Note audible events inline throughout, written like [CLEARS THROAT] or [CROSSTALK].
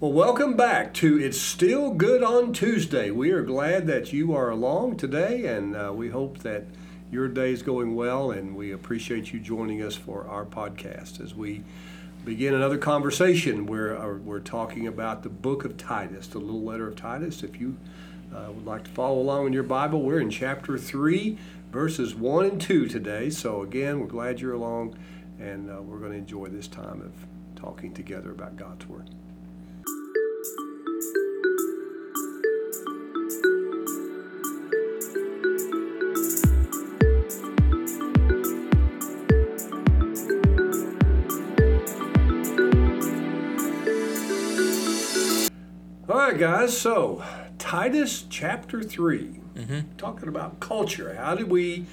Well, welcome back to It's Still Good on Tuesday. We are glad that you are along today, and uh, we hope that your day is going well, and we appreciate you joining us for our podcast as we begin another conversation where uh, we're talking about the book of Titus, the little letter of Titus. If you uh, would like to follow along in your Bible, we're in chapter 3, verses 1 and 2 today. So, again, we're glad you're along, and uh, we're going to enjoy this time of talking together about God's Word. Right, guys. So, Titus chapter 3, talking about culture. How do we,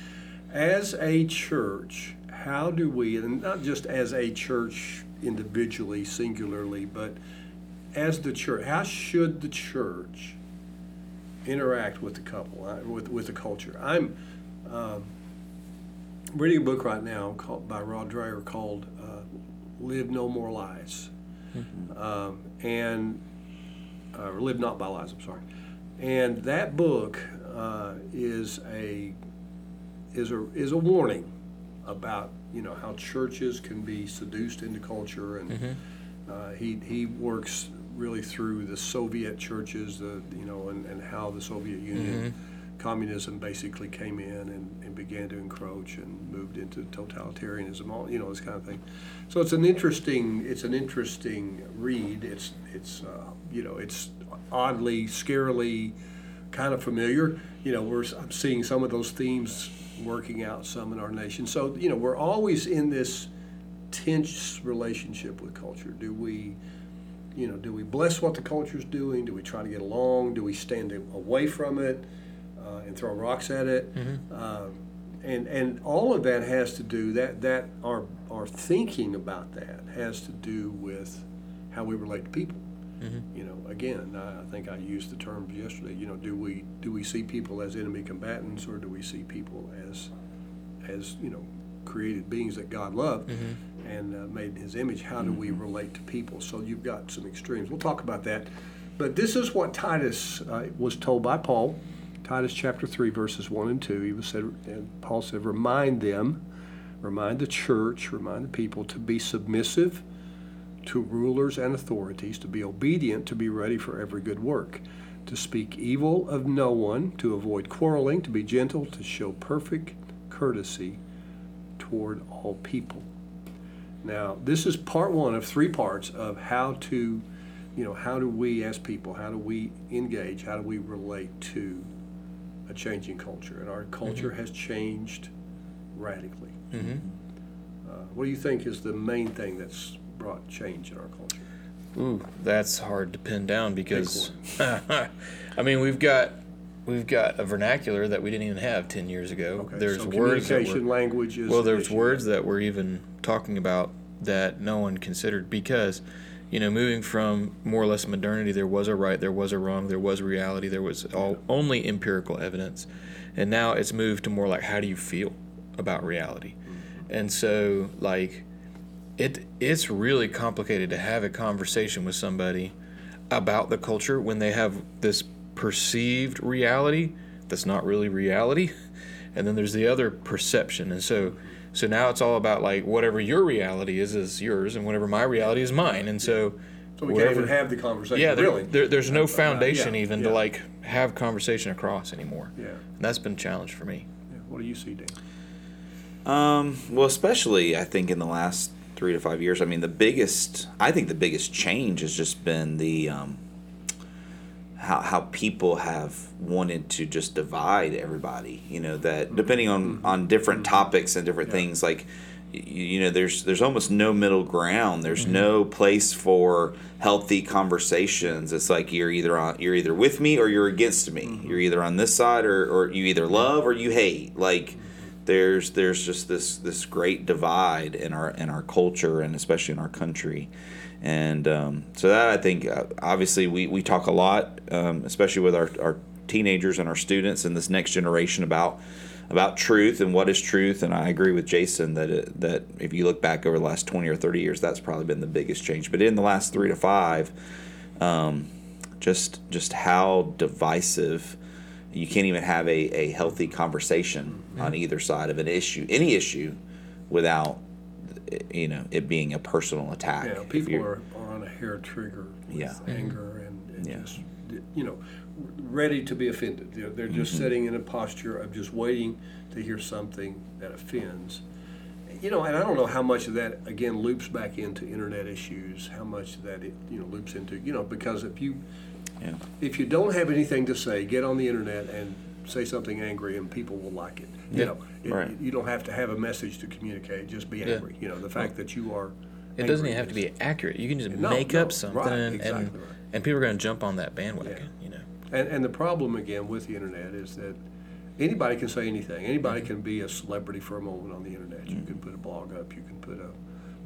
as a church, how do we, and not just as a church individually, singularly, but as the church, how should the church interact with the couple, uh, with, with the culture? I'm um, reading a book right now called, by Rod Dreher called uh, Live No More Lies. Um, and uh, or Live Not by Lies, I'm sorry. And that book uh, is a is a is a warning about you know how churches can be seduced into culture, and uh, he he works really through the Soviet churches, the you know, and, and how the Soviet Union. Communism basically came in and, and began to encroach and moved into totalitarianism, all you know, this kind of thing. So it's an interesting, it's an interesting read. It's it's uh, you know, it's oddly, scarily, kind of familiar. You know, we're I'm seeing some of those themes working out some in our nation. So you know, we're always in this tense relationship with culture. Do we, you know, do we bless what the culture's doing? Do we try to get along? Do we stand away from it uh, and throw rocks at it? Um, and and all of that has to do that that our our thinking about that has to do with how we relate to people. You know, again, I think I used the term yesterday. You know, do we do we see people as enemy combatants, or do we see people as as you know created beings that God loved and uh, made in His image? How do we relate to people? So you've got some extremes. We'll talk about that. But this is what Titus uh, was told by Paul. Titus chapter three, verses one and two. He was said, and Paul said, "Remind them, remind the church, remind the people to be submissive." to rulers and authorities, to be obedient, to be ready for every good work, to speak evil of no one, to avoid quarreling, to be gentle, to show perfect courtesy toward all people. Now, this is part one of three parts of how to, you know, how do we as people, how do we engage, how do we relate to a changing culture? And our culture has changed radically. Uh, what do you think is the main thing that's brought change in our culture? Ooh, that's hard to pin down because [LAUGHS] I mean we've got we've got a vernacular that we didn't even have ten years ago. Okay, there's so words that communication, were, language well, there's words that we're even talking about that no one considered because you know moving from more or less modernity there was a right there was a wrong there was reality there was all only empirical evidence. And now it's moved to more like how do you feel about reality? Mm-hmm. and so like it it's really complicated to have a conversation with somebody about the culture when they have this perceived reality that's not really reality. [LAUGHS] And then there's the other perception. And so so now it's all about like whatever your reality is is yours and whatever my reality is mine and so So we can't even have the conversation. yeah there, really. there, there's no About- foundation yeah, even yeah. to like have conversation across anymore Yeah. and that's been a challenge for me yeah. What do you see, Dan? Um, well, especially I think in the last three to five years. I mean, the biggest, I think the biggest change has just been the um, how how people have wanted to just divide everybody. You know that mm-hmm. depending on mm-hmm. on different mm-hmm. topics and different things, like you know, there's there's almost no middle ground. There's no place for healthy conversations. It's like you're either on you're either with me or you're against me. You're either on this side or or you either love or you hate. Like there's there's just this this great divide in our in our culture and especially in our country and um, so that I think uh, obviously we, we talk a lot um, especially with our, our teenagers and our students and this next generation about about truth and what is truth and I agree with Jason that it, that if you look back over the last 20 or 30 years that's probably been the biggest change but in the last 3 to 5 um, just just how divisive. You can't even have a, a healthy conversation on either side of an issue, any issue, without you know it being a personal attack. Yeah, people you're- are, are on a hair trigger with Yeah. anger and, and Yeah. just, you know, ready to be offended. They're, they're just Mm-hmm. sitting in a posture of just waiting to hear something that offends. You know, and I don't know how much of that again loops back into internet issues. How much that it you know loops into you know because if you Yeah. if you don't have anything to say, get on the internet and say something angry, and people will like it. You Yeah. know, it, Right. you don't have to have a message to communicate. Just be Yeah. angry. You know, the fact that you are. It doesn't angry even have to is- be accurate. You can just No, make no, up something, right, and exactly right. and people are going to jump on that bandwagon. You know. And, and the problem again with the internet is that anybody can say anything. Anybody Mm-hmm. can be a celebrity for a moment on the internet. You can put a blog up. You can put a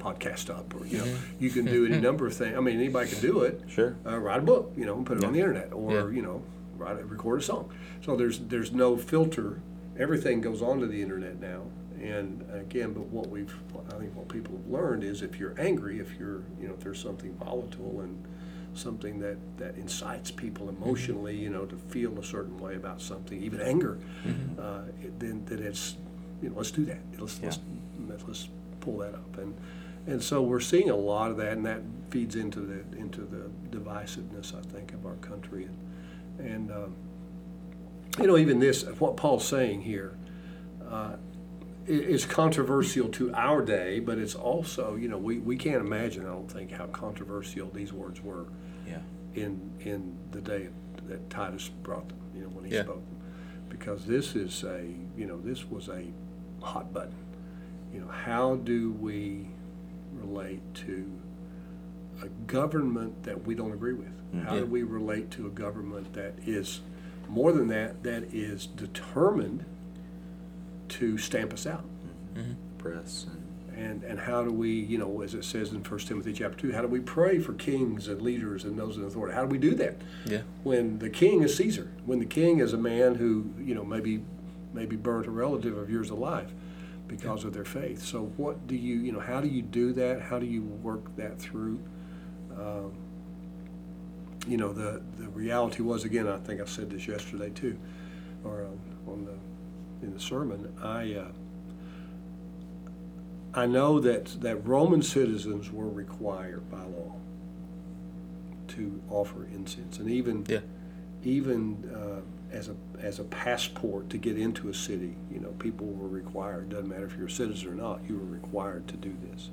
podcast up, or you know, Mm-hmm. you can do any [LAUGHS] number of things. I mean, anybody can do it. Sure. Uh, write a book, you know, and put it on the internet, or Yeah. you know, write a, record a song. So there's there's no filter. Everything goes onto the internet now. And again, but what we've, I think what people have learned is if you're angry, if you're, you know, if there's something volatile and something that, that incites people emotionally, you know, to feel a certain way about something, even anger, uh, it- then, then it's, you know, let's do that. Let's, let's, let's, let's pull that up. And, and so we're seeing a lot of that, and that feeds into the, into the divisiveness, I think, of our country. And, and um, you know, even this, what Paul's saying here, uh, is controversial to our day, but it's also, you know, we, we can't imagine, I don't think, how controversial these words were Yeah. in in the day that Titus brought them, you know, when he Yeah. spoke them. Because this is a, you know, this was a hot button. You know, how do we relate to a government that we don't agree with? How Yeah. do we relate to a government that is more than that, that is determined to stamp us out? Press. And, And, and how do we, you know, as it says in 1 Timothy chapter 2, how do we pray for kings and leaders and those in authority? How do we do that? Yeah. When the king is Caesar, when the king is a man who, you know, maybe maybe burnt a relative of yours alive because of their faith. So what do you, you know, how do you do that? How do you work that through? Um, you know, the, the reality was, again, I think I said this yesterday too, or um, on the, in the sermon, I, uh, I know that, that Roman citizens were required by law to offer incense, and even Yeah. even uh, as a as a passport to get into a city, you know, people were required. Doesn't matter if you're a citizen or not, you were required to do this.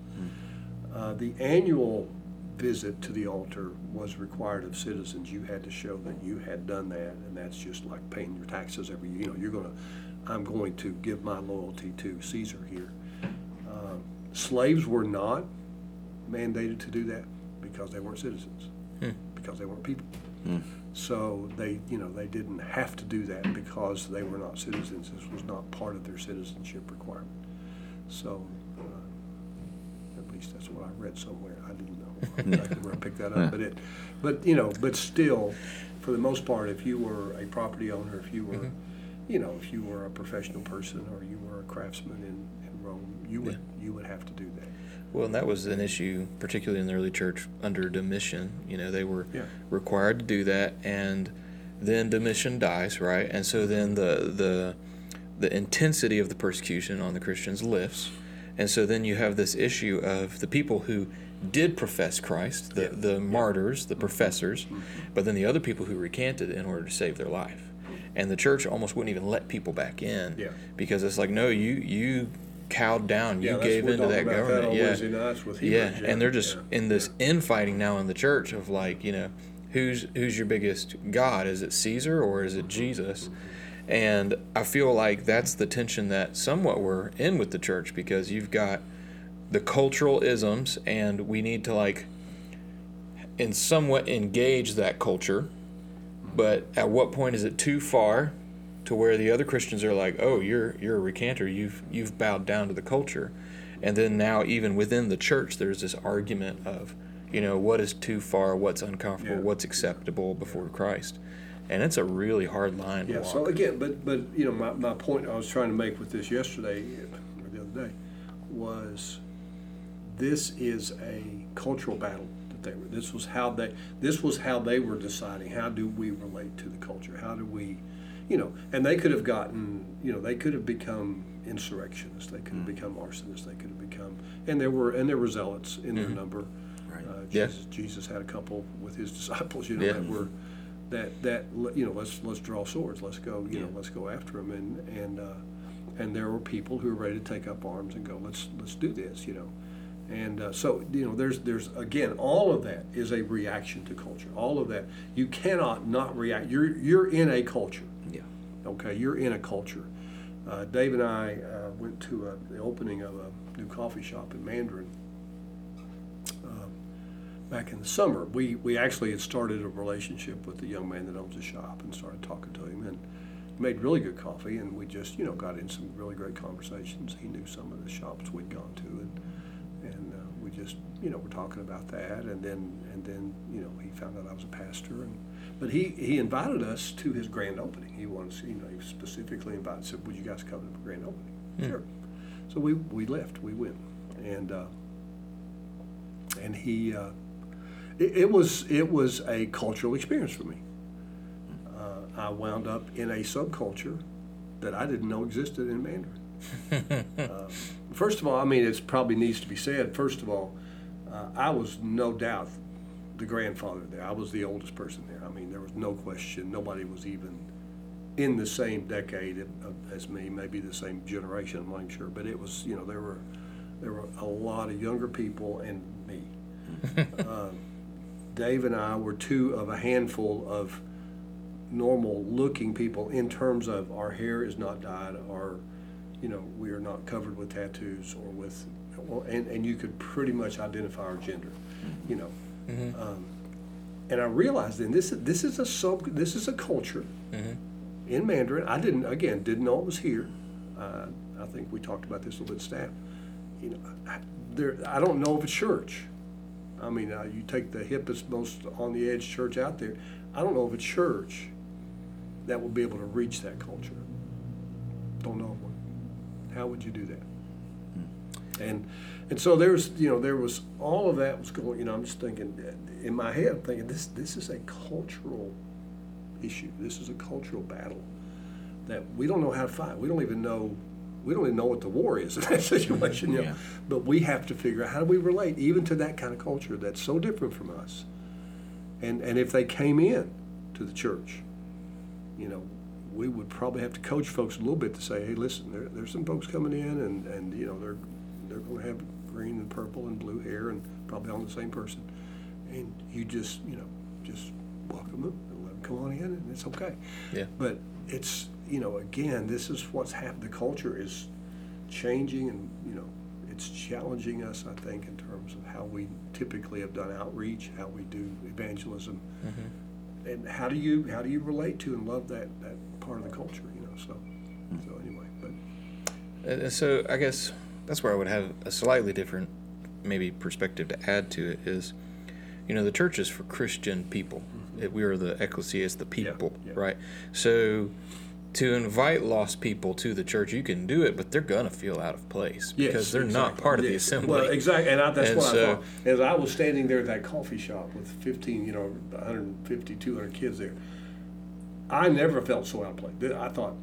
Uh, the annual visit to the altar was required of citizens. You had to show that you had done that, and that's just like paying your taxes every year. You know, you're going to, I'm going to give my loyalty to Caesar here. Uh, slaves were not mandated to do that because they weren't citizens, because they weren't people. So they, you know, they didn't have to do that because they were not citizens. This was not part of their citizenship requirement. So, uh, at least that's what I read somewhere. I didn't exactly where I picked that up, but it, but you know, but still, for the most part, if you were a property owner, if you were, mm-hmm. you know, if you were a professional person or you were a craftsman in, in Rome, you would you would have to do that. Well, and that was an issue, particularly in the early church under Domitian. You know, they were Yeah. required to do that, and then Domitian dies, right? And so then the the the intensity of the persecution on the Christians lifts, and so then you have this issue of the people who did profess Christ, the Yeah. the martyrs, the professors, but then the other people who recanted in order to save their life, and the church almost wouldn't even let people back in, Yeah. because it's like, no, you you cowed down, you Yeah, that's- gave into that government, that yeah. Yeah, and they're just in this infighting now in the church of like, you know, who's who's your biggest god? Is it Caesar or is it Jesus? And I feel like that's the tension that somewhat we're in with the church because you've got the cultural isms and we need to like in somewhat engage that culture. But at what point is it too far to where the other Christians are like, "Oh, you're you're a recanter. You've you've bowed down to the culture." And then now even within the church there's this argument of, you know, what is too far, what's uncomfortable, Yeah. what's acceptable before Christ. And it's a really hard line to Yeah, walk. so again, but, but, you know, my, my point I was trying to make with this yesterday, or the other day, was this is a cultural battle that they were. This was how they. This was how they were deciding. How do we relate to the culture? How do we, you know? And they could have gotten. You know, they could have become insurrectionists. They could have become arsonists. They could have become. And there were and there were zealots in their number. Right. Uh, Yeah. Jesus, Jesus had a couple with his [LAUGHS] disciples. You know Yeah. that were. That, that you know let's let's draw swords let's go you know let's go after them and and uh, and there were people who were ready to take up arms and go let's let's do this you know and uh, so you know there's there's again all of that is a reaction to culture. All of that. You cannot not react. You're you're in a culture. Yeah. okay? You're in a culture. Uh, Dave and I uh, went to a, the opening of a new coffee shop in Mandarin uh, back in the summer. We we actually had started a relationship with the young man that owns the shop and started talking to him and made really good coffee. And we just you know got in some really great conversations. He knew some of the shops we'd gone to and uh, just you know were talking about that and then and then you know he found out I was a pastor and but he he invited us to his grand opening. He wanted to, you know he specifically invited said would you guys come to the grand opening? Sure. So we we left. We went and. Uh, and he uh, it, it was it was a cultural experience for me. Uh, I wound up in a subculture that I didn't know existed in Mandarin. [LAUGHS] first of all, I mean, it probably needs to be said. First of all, uh, I was no doubt the grandfather there. I was the oldest person there. I mean, there was no question. Nobody was even in the same decade of- as me, maybe the same generation. I'm not even sure, but it was you know there were there were a lot of younger people and me. [LAUGHS] uh, Dave and I were two of a handful of normal looking people in terms of our hair is not dyed, our, you know, we are not covered with tattoos or with, or, and, and you could pretty much identify our gender, you know. Um, and I realized then this this is a sub this is a culture in Mandarin. I didn't again didn't know it was here. Uh, I think we talked about this a little bit, staff. You know, I, there I don't know of a church. I mean, uh, you take the hippest, most on the edge church out there. I don't know of a church that will be able to reach that culture. Don't know. How would you do that? And and so there's you know there was all of that was going. You know, I'm just thinking in my head, I'm thinking this this is a cultural issue. This is a cultural battle that we don't know how to fight. We don't even know we don't even know what the war is in that [LAUGHS] situation. You know? Yeah. But we have to figure out how do we relate even to that kind of culture that's so different from us. And and if they came in to the church, you know, we would probably have to coach folks a little bit to say, hey, listen, there, there's some folks coming in and, and you know they're they're going to have green and purple and blue hair and probably on the same person, and you just you know just welcome them and let them come on in and it's okay. Yeah. But it's you know again this is what's happened. The culture is changing and you know it's challenging us. I think in terms of how we typically have done outreach, how we do evangelism, mm-hmm. and how do you how do you relate to and love that that part of the culture? You know. So so anyway, but And so I guess that's where I would have a slightly different, maybe perspective to add to it is, you know, the church is for Christian people. It- we are the ecclesia, it's the people, Mm-hmm. yeah. right? So to invite lost people to the church, you can do it, but they're gonna feel out of place Yes, because they're not exactly. part of the Yes. assembly. Well, exactly, and I, that's And what so- I thought. As I was standing there at that coffee shop with 15, you know, 150, 200 kids there, I never felt so out of place. I thought,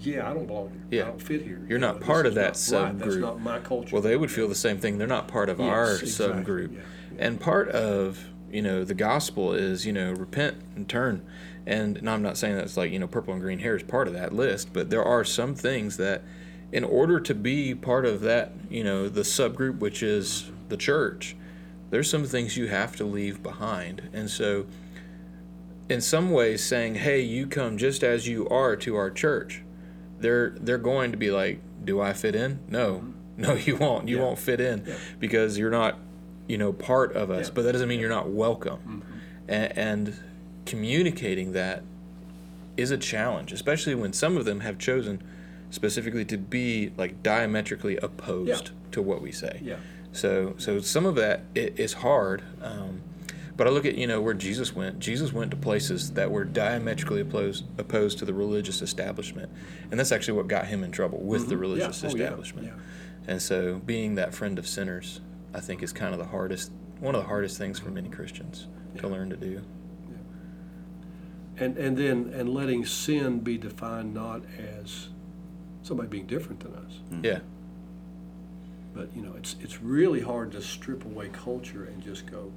yeah, I don't belong here. Yeah. I don't fit here. You're You not know, part of that not right. That's subgroup. not my culture. Well, they would feel the same thing. They're not part of Yes, our exactly. subgroup. Yeah, And part of, you know, the gospel is, you know, repent and turn. And, and I'm not saying that's like, you know, purple and green hair is part of that list, but there are some things that, in order to be part of that, you know, the subgroup, which is the church, there's some things you have to leave behind. And so, in some ways, saying, hey, you come just as you are to our church, they're they're going to be like, do I fit in? No, [LAUGHS] no, you won't. You Yeah. won't fit in Yeah. because you're not, you know, part of us. Yeah. Mm-hmm. But that doesn't mean you're not welcome. A- and communicating that is a challenge, especially when some of them have chosen specifically to be like diametrically opposed to what we say. Yeah. So so some of that is hard. Um, but I look at you know where Jesus went. Jesus went to places that were diametrically opposed opposed to the religious establishment, and that's actually what got him in trouble with the mm-hmm. religious Oh, yeah. establishment. Yeah. And so being that friend of sinners, I think is kind of the hardest one of the hardest things for many Christians to learn to do. And and then and letting sin be defined not as somebody being different than us, mm-hmm. Yeah. but you know, it's it's really hard to strip away culture and just go.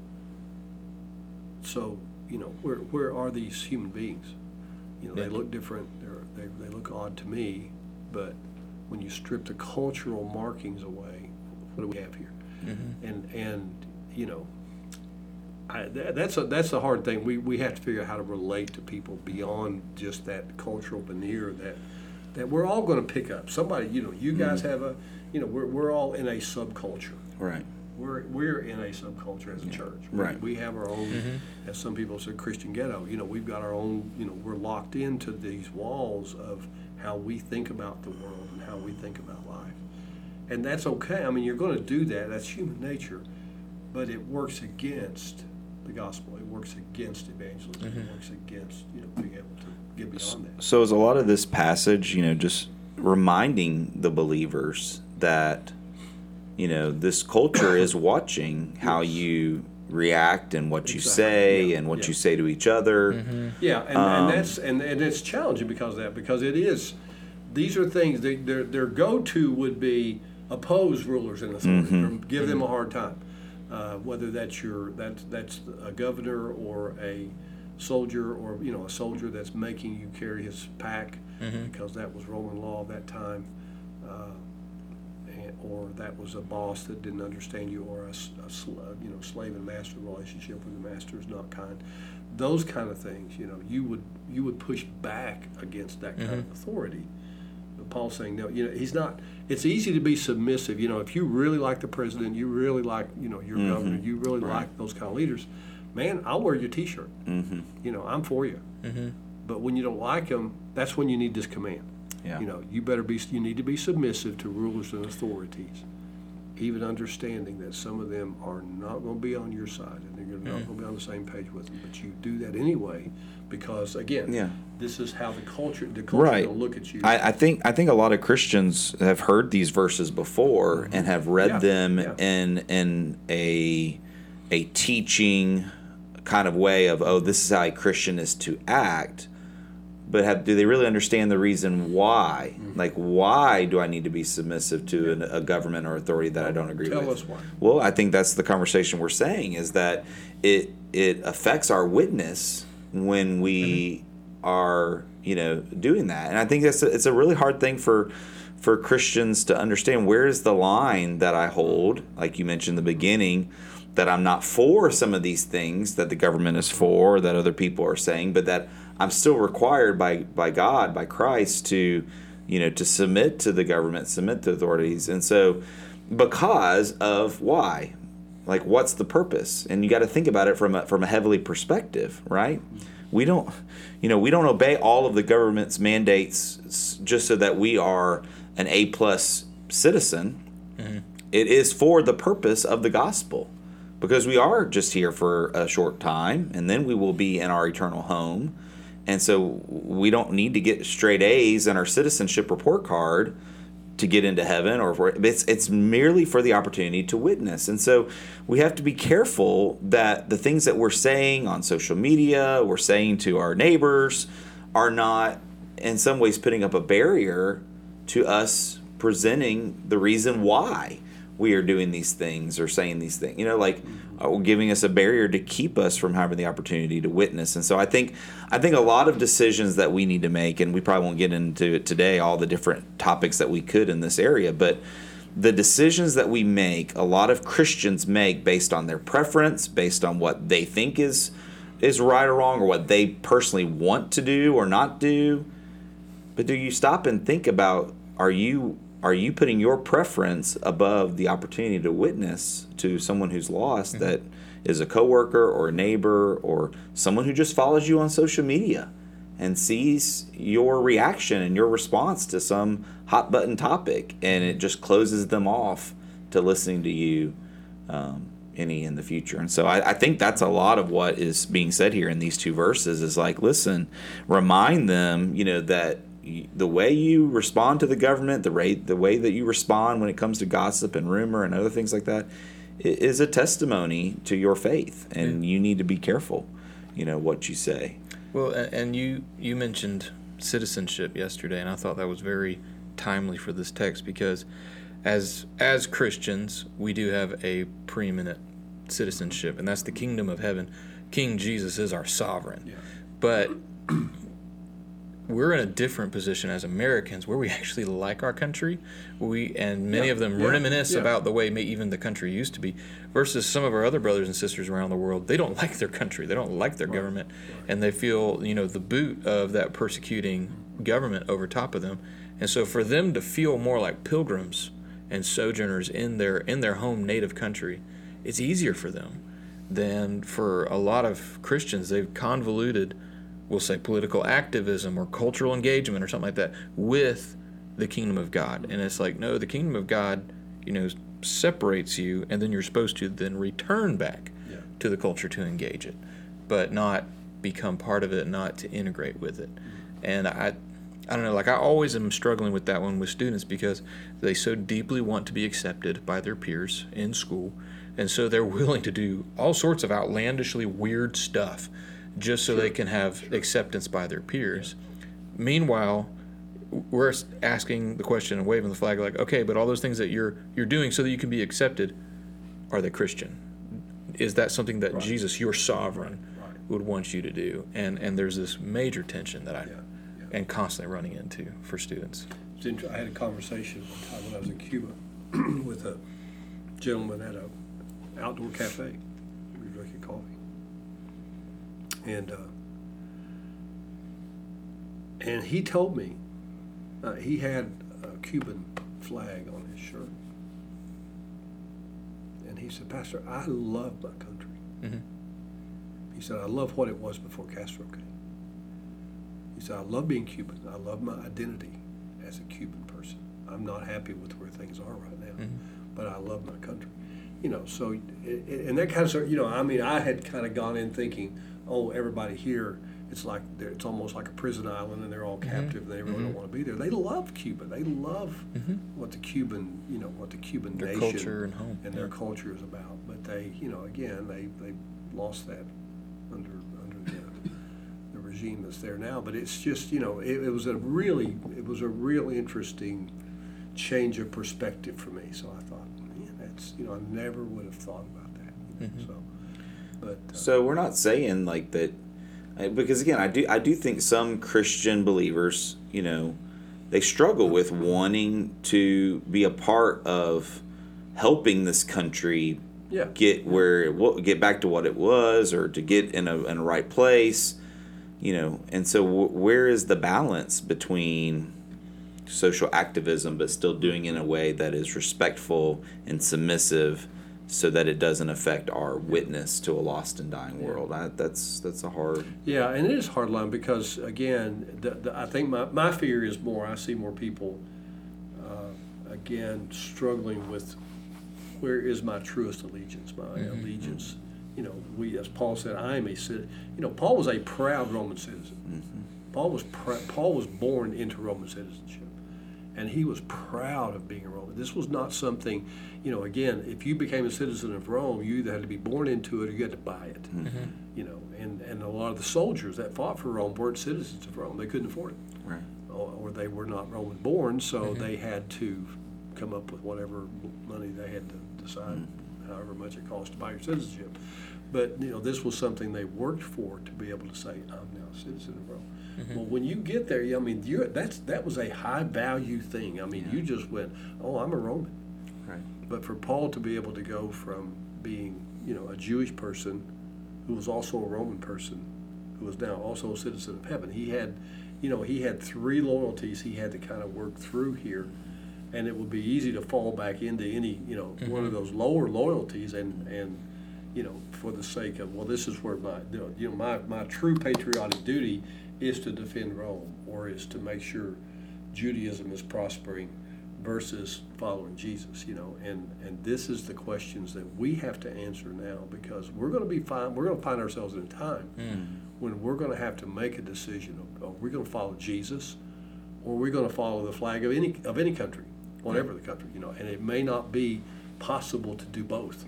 So you know, where where are these human beings? You know, Yeah. they look different. They're, they they look odd to me, but when you strip the cultural markings away, what do we have here? Mm-hmm. And and you know, I, that, that's a, that's the hard thing. We we have to figure out how to relate to people beyond just that cultural veneer that that we're all going to pick up. Somebody, you know, you guys have a, you know, we're we're all in a subculture. Right. We're we're in a subculture as a church. We- Right. We have our own, mm-hmm. as some people say, Christian ghetto. You know, we've got our own. You know, we're locked into these walls of how we think about the world and how we think about life, and that's okay. I mean, you're going to do that. That's human nature, but it works against the gospel. It works against evangelism. It mm-hmm. works against you know being able to get beyond that. So is a lot of this passage, you know, just reminding the believers that, you know, this culture is watching how you react and what you Exactly. say Yeah. and what Yeah. you say to each other. Yeah, and, Um, and that's and, and it's challenging because of that because it is these are things that their their go to would be oppose rulers and authority or give them a hard time, uh, whether that's your that's that's a governor or a soldier or you know a soldier that's making you carry his pack because that was Roman law at that time. Uh, or that was a boss that didn't understand you, or a sl- you know slave and master relationship where the master is not kind. Those kind of things, you know, you would you would push back against that kind of mm-hmm. authority. But Paul's saying no, you know, he's not. It's easy to be submissive. You know, if you really like the president, you really like you know your mm-hmm. governor, you really like those kind of leaders. Man, I'll wear your T-shirt. Mm-hmm. You know, I'm for you. Mm-hmm. But when you don't like them, that's when you need this command. Yeah. You know, you better be, you need to be submissive to rulers and authorities, even understanding that some of them are not going to be on your side and they're not mm-hmm. going to be on the same page with them. But you do that anyway because, again, Yeah. this is how the culture, the culture Right. will look at you. I, I think I think a lot of Christians have heard these verses before mm-hmm. and have read Yeah, them yeah. in in a a teaching kind of way of oh this is how a Christian is to act, but have do they really understand the reason why? Mm-hmm. Like why do I need to be submissive to an, a government or authority that I don't agree Tell with? us why. Well, I think that's the conversation we're saying is that it it affects our witness when we are you know doing that, and I think that's a, it's a really hard thing for for Christians to understand. Where is the line that I hold? Like you mentioned in the beginning, that I'm not for some of these things that the government is for, that other people are saying, but that I'm still required by by God, by Christ, to you know to submit to the government, submit to authorities, and so because of why? Like what's the purpose? And you got to think about it from a, from a heavenly perspective right? We don't you know we don't obey all of the government's mandates just so that we are an a plus citizen. Mm-hmm. It is for the purpose of the gospel. Because we are just here for a short time and then we will be in our eternal home and so we don't need to get straight a's in our citizenship report card to get into heaven or for it's it's merely for the opportunity to witness. And so we have to be careful that the things that we're saying on social media, we're saying to our neighbors are not in some ways putting up a barrier to us presenting the reason why we are doing these things or saying these things. You know, like uh, giving us a barrier to keep us from having the opportunity to witness. And so I think I think a lot of decisions that we need to make, and we probably won't get into it today, all the different topics that we could in this area, but the decisions that we make, a lot of Christians make based on their preference, based on what they think is is right or wrong, or what they personally want to do or not do. But do you stop and think about are you are you putting your preference above the opportunity to witness to someone who's lost that is a coworker or a neighbor or someone who just follows you on social media and sees your reaction and your response to some hot button topic and it just closes them off to listening to you um, any in the future. And so I, I think that's a lot of what is being said here in these two verses is like, listen, remind them, you know, that the way you respond to the government, the rate, the way that you respond when it comes to gossip and rumor and other things like that, is a testimony to your faith, and you need to be careful, you know, what you say. Well, and you you mentioned citizenship yesterday, and I thought that was very timely for this text because as as Christians, we do have a preeminent citizenship, and that's the kingdom of heaven. King Jesus is our sovereign. Yeah. But we're in a different position as Americans where we actually like our country. We and many Yeah, of them yeah, reminisce yeah. about the way may, even the country used to be versus some of our other brothers and sisters around the world. They don't [LAUGHS] like their country. They don't like their government and they feel, you know, the boot of that persecuting government over top of them. And so for them to feel more like pilgrims and sojourners in their in their home native country, it's easier for them than for a lot of Christians. They've convoluted, we'll say, political activism or cultural engagement or something like that with the kingdom of God. And it's like, no, the kingdom of God, you know, separates you, and then you're supposed to then return back Yeah. to the culture to engage it, but not become part of it, not to integrate with it. Mm-hmm. And I, I don't know, like I always am struggling with that one with students because they so deeply want to be accepted by their peers in school. And so they're [LAUGHS] willing to do all sorts of outlandishly weird stuff just so they can have acceptance by their peers. Meanwhile, we're asking the question and waving the flag like, okay, but all those things that you're you're doing so that you can be accepted, are they Christian? Is that something that Right. Jesus, your sovereign, Right. would want you to do? And and there's this major tension that I Yeah, yeah. am constantly running into for students. I had a conversation one time when I was in Cuba [CLEARS THROAT] with a gentleman at a outdoor cafe. We were drinking coffee, and uh, and he told me uh, he had a Cuban flag on his shirt, and he said, "Pastor, I love my country." Mm-hmm. He said, "I love what it was before Castro came." He said, I love being Cuban. I love my identity as a Cuban person. I'm not happy with where things are right now, but I love my country. You know, so, and that kind of, you know, I mean, I had kind of gone in thinking, oh, everybody here, it's like, it's almost like a prison island and they're all mm-hmm. captive and they really mm-hmm. don't want to be there. They love Cuba. They love mm-hmm. what the Cuban, you know, what the Cuban Their nation culture and home, and their culture is about. But they, you know, again, they, they lost that under, under the, the regime that's there now. But it's just, you know, it, it was a really, it was a real interesting change of perspective for me. So I thought, man, that's, you know, I never would have thought about that. You know, So, but uh, So we're not saying like that, because again, I do I do think some Christian believers, you know, they struggle with wanting to be a part of helping this country yeah, get where it get back to what it was, or to get in a in a right place, you know. And so, w- where is the balance between social activism, but still doing it in a way that is respectful and submissive, so that it doesn't affect our witness to a lost and dying world? I, that's that's a hard. Yeah, and it is hard line because again, the, the, I think my, my fear is more. I see more people, uh, again, struggling with where is my truest allegiance, my mm-hmm, allegiance. Mm-hmm. You know, we as Paul said, I am a citizen. You know, Paul was a proud Roman citizen. Mm-hmm. Paul was pr- Paul was born into Roman citizenship, and he was proud of being a Roman. This was not something, you know. Again, if you became a citizen of Rome, you either had to be born into it or you had to buy it. Mm-hmm. Mm-hmm. You know, and and a lot of the soldiers that fought for Rome weren't citizens of Rome; they couldn't afford it, Right. or, or they were not Roman born, so mm-hmm. they had to come up with whatever money they had to decide, however much it cost to buy your citizenship. But you know, this was something they worked for to be able to say, "I'm now a citizen of Rome." Mm-hmm. Well, when you get there, I mean, you're, that's that was a high value thing. I mean, you just went, "Oh, I'm a Roman." Right. But for Paul to be able to go from being, you know, a Jewish person who was also a Roman person, who was now also a citizen of heaven, he had, you know, he had three loyalties he had to kind of work through here. And it would be easy to fall back into any, you know, one of mm-hmm. those lower loyalties and, and, you know, for the sake of, well, this is where my, you know, my, my true patriotic duty is to defend Rome or is to make sure Judaism is prospering versus following Jesus, you know, and, and this is the questions that we have to answer now because we're going to be fine. We're going to find ourselves in a time hmm. when we're going to have to make a decision of, are we going to follow Jesus or we're going to follow the flag of any of any country, whatever hmm. the country, you know, and it may not be possible to do both.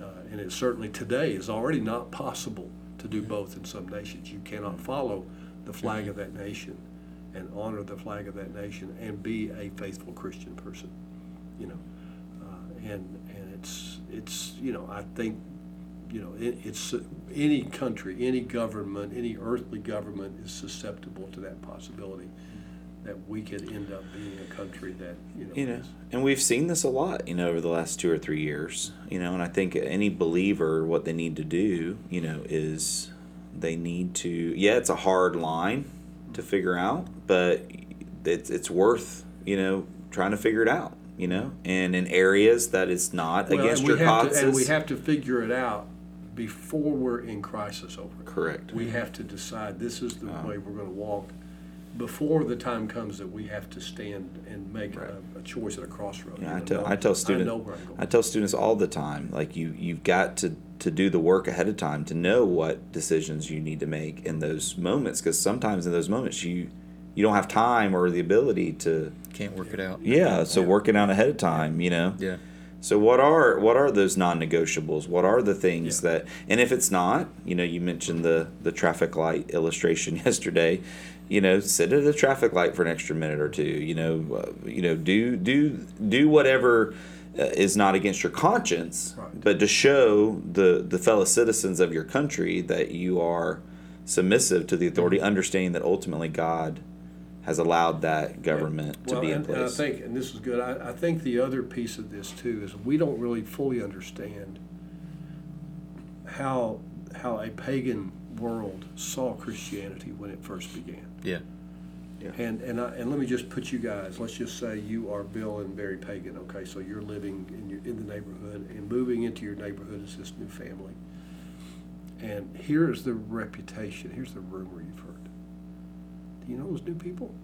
Uh, and it certainly today is already not possible to do both in some nations. You cannot follow the flag of that nation and honor the flag of that nation and be a faithful Christian person. You know, uh, and and it's it's you know I think you know it, it's any country, any government, any earthly government is susceptible to that possibility that we could end up being a country that you know. you know is- and we've seen this a lot you know over the last two or three years you know and i think any believer what they need to do you know is they need to yeah it's a hard line to figure out but it's, it's worth you know trying to figure it out you know and in areas that it's not Well, against your to- causes And we have to figure it out before we're in crisis over it. correct We have to decide this is the Uh-huh. way we're going to walk before the time comes that we have to stand and make a, a choice at a crossroad. Yeah, I tell I tell I students know where I'm going. I tell students all the time like you you've got to to do the work ahead of time to know what decisions you need to make in those moments because sometimes in those moments you you don't have time or the ability to Can't work it out. yeah so work it out ahead of time you know Yeah. so what are what are those non-negotiables what are the things Yeah. that and if it's not you know you mentioned the the traffic light illustration [LAUGHS] yesterday you know sit at a traffic light for an extra minute or two you know uh, you know do do do whatever uh, is not against your conscience Right. but to show the the fellow citizens of your country that you are submissive to the authority understanding that ultimately God has allowed that government to Well, be in and, and I think, and this is good, I, I think the other piece of this too is we don't really fully understand how, how a pagan world saw Christianity when it first began. Yeah. And, and, I, and let me just put you guys, let's just say you are Bill and Barry Pagan, okay? So you're living in, your, in the neighborhood and moving into your neighborhood is this new family. And here's the reputation, here's the rumor you've heard. Do you know those new people?